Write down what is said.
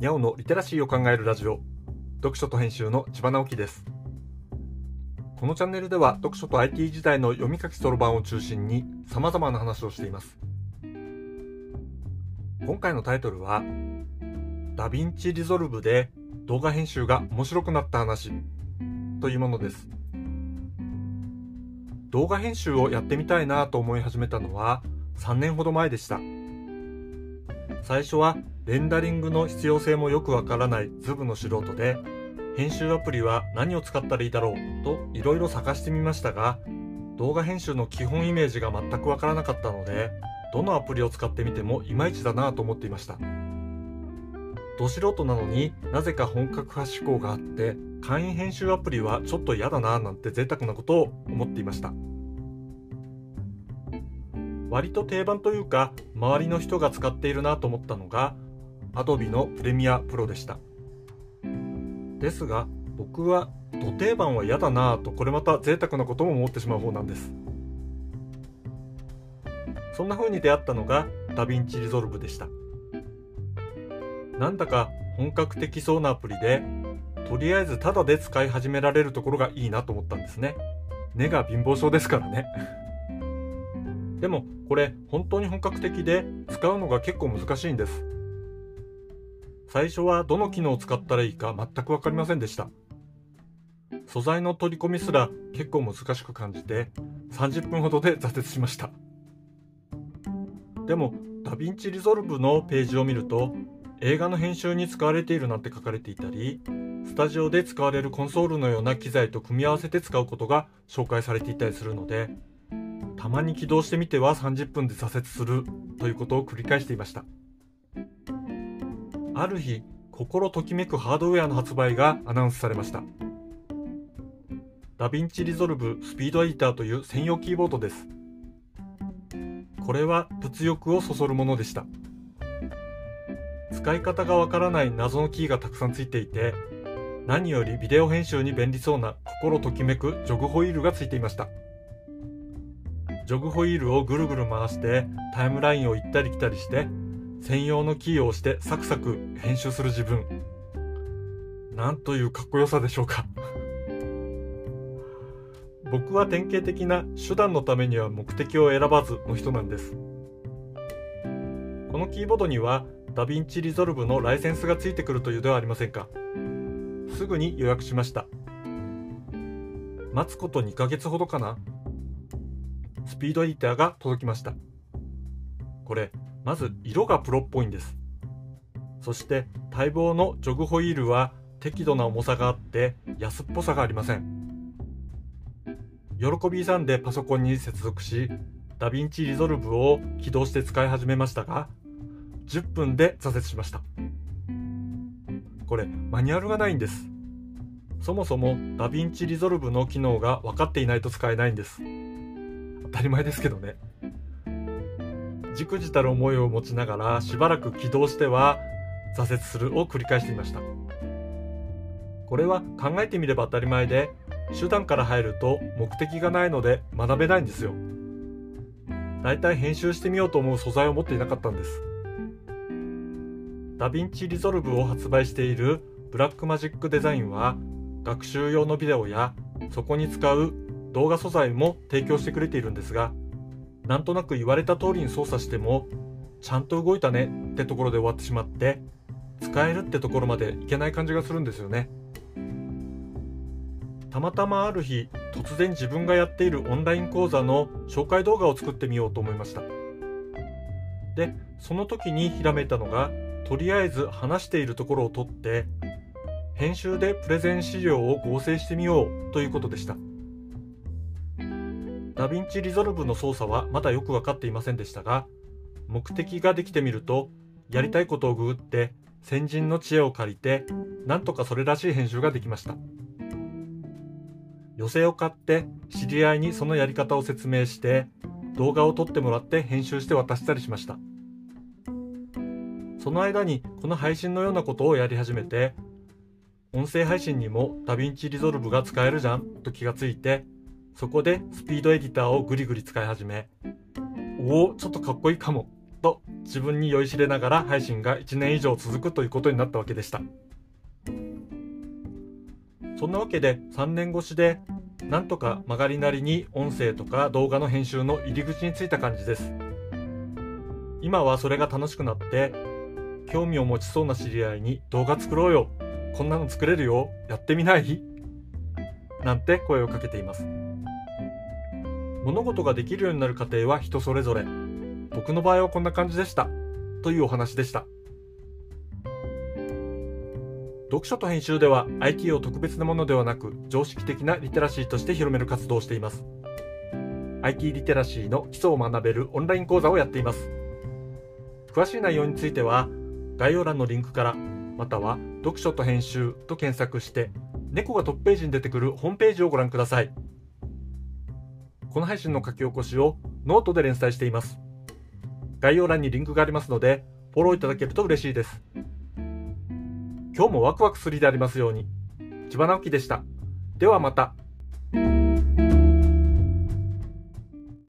にゃおのリテラシーを考えるラジオ。読書と編集の千葉直樹です。このチャンネルでは読書と IT 時代の読み書きそろばんを中心に様々な話をしています。今回のタイトルはダヴィンチリゾルブで動画編集が面白くなった話。というものです。動画編集をやってみたいなと思い始めたのは3年ほど前でした。最初はレンダリングの必要性もよくわからないズブの素人で編集アプリは何を使ったらいいだろうといろいろ探してみましたが動画編集の基本イメージが全くわからなかったのでどのアプリを使ってみてもいまいちだなと思っていました。ど素人なのになぜか本格派志向があって会員編集アプリはちょっと嫌だななんて贅沢なことを思っていました。割と定番というか周りの人が使っているなと思ったのが Adobe のプレミアプロでした。ですが僕はど定番は嫌だなぁとこれまた贅沢なことも思ってしまう方なんです。そんな風に出会ったのがダヴィンチリゾルブでした。なんだか本格的そうなアプリでとりあえずタダで使い始められるところがいいなと思ったんですね。根が貧乏性ですからね。でもこれ本当に本格的で使うのが結構難しいんです。最初はどの機能を使ったらいいか全く分かりませんでした。素材の取り込みすら結構難しく感じて30分ほどで挫折しました。でもダヴィンチリゾルブのページを見ると映画の編集に使われているなんて書かれていたりスタジオで使われるコンソールのような機材と組み合わせて使うことが紹介されていたりするのでたまに起動してみては30分で挫折するということを繰り返していました。ある日心ときめくハードウェアの発売がアナウンスされました。ダヴィンチリゾルブスピードエディターという専用キーボードです。これは物欲をそそるものでした。使い方がわからない謎のキーがたくさんついていて何よりビデオ編集に便利そうな心ときめくジョグホイールがついていました。ジョグホイールをぐるぐる回してタイムラインを行ったり来たりして専用のキーを押してサクサク編集する自分。なんというかっこよさでしょうか。僕は典型的な手段のためには目的を選ばずの人なんです。このキーボードにはダヴィンチリゾルブのライセンスがついてくるというではありませんか。すぐに予約しました。待つこと2ヶ月ほどかな。スピードエディターが届きました。これ、まず色がプロっぽいんです。そして待望のジョグホイールは適度な重さがあって安っぽさがありません。喜び勇んでパソコンに接続し、ダヴィンチリゾルブを起動して使い始めましたが、10分で挫折しました。これ、マニュアルがないんです。そもそもダヴィンチリゾルブの機能が分かっていないと使えないんです。当たり前ですけどね。じくじたる思いを持ちながらしばらく起動しては挫折するを繰り返していました。これは考えてみれば当たり前で手段から入ると目的がないので学べないんですよ。だいたい編集してみようと思う素材を持っていなかったんです。ダヴィンチリゾルブを発売しているブラックマジックデザインは学習用のビデオやそこに使う動画素材も提供してくれているんですがなんとなく言われた通りに操作してもちゃんと動いたねってところで終わってしまって使えるってところまでいけない感じがするんですよね。たまたまある日突然自分がやっているオンライン講座の紹介動画を作ってみようと思いました。でその時にひらめいたのがとりあえず話しているところを撮って編集でプレゼン資料を合成してみようということでした。ダヴィンチリゾルブの操作はまだよく分かっていませんでしたが、目的ができてみると、やりたいことをググって、先人の知恵を借りて、なんとかそれらしい編集ができました。余勢を駆って、知り合いにそのやり方を説明して、動画を撮ってもらって編集して渡したりしました。その間にこの配信のようなことをやり始めて、音声配信にもダヴィンチリゾルブが使えるじゃんと気がついて、そこでスピードエディターをグリグリ使い始め、おお、ちょっとかっこいいかもと自分に酔いしれながら配信が1年以上続くということになったわけでした。そんなわけで3年越しでなんとか曲がりなりに音声とか動画の編集の入り口についた感じです。今はそれが楽しくなって興味を持ちそうな知り合いに動画作ろうよこんなの作れるよやってみない？なんて声をかけています。物事ができるようになる過程は人それぞれ。僕の場合はこんな感じでした。というお話でした。読書と編集では IT を特別なものではなく常識的なリテラシーとして広める活動をしています。IT リテラシーの基礎を学べるオンライン講座をやっています。詳しい内容については概要欄のリンクからまたは読書と編集と検索して猫がトップページに出てくるホームページをご覧ください。この配信の書き起こしをノートで連載しています。概要欄にリンクがありますのでフォローいただけると嬉しいです。今日もワクワクするでありますように。千葉直樹でした。ではまた。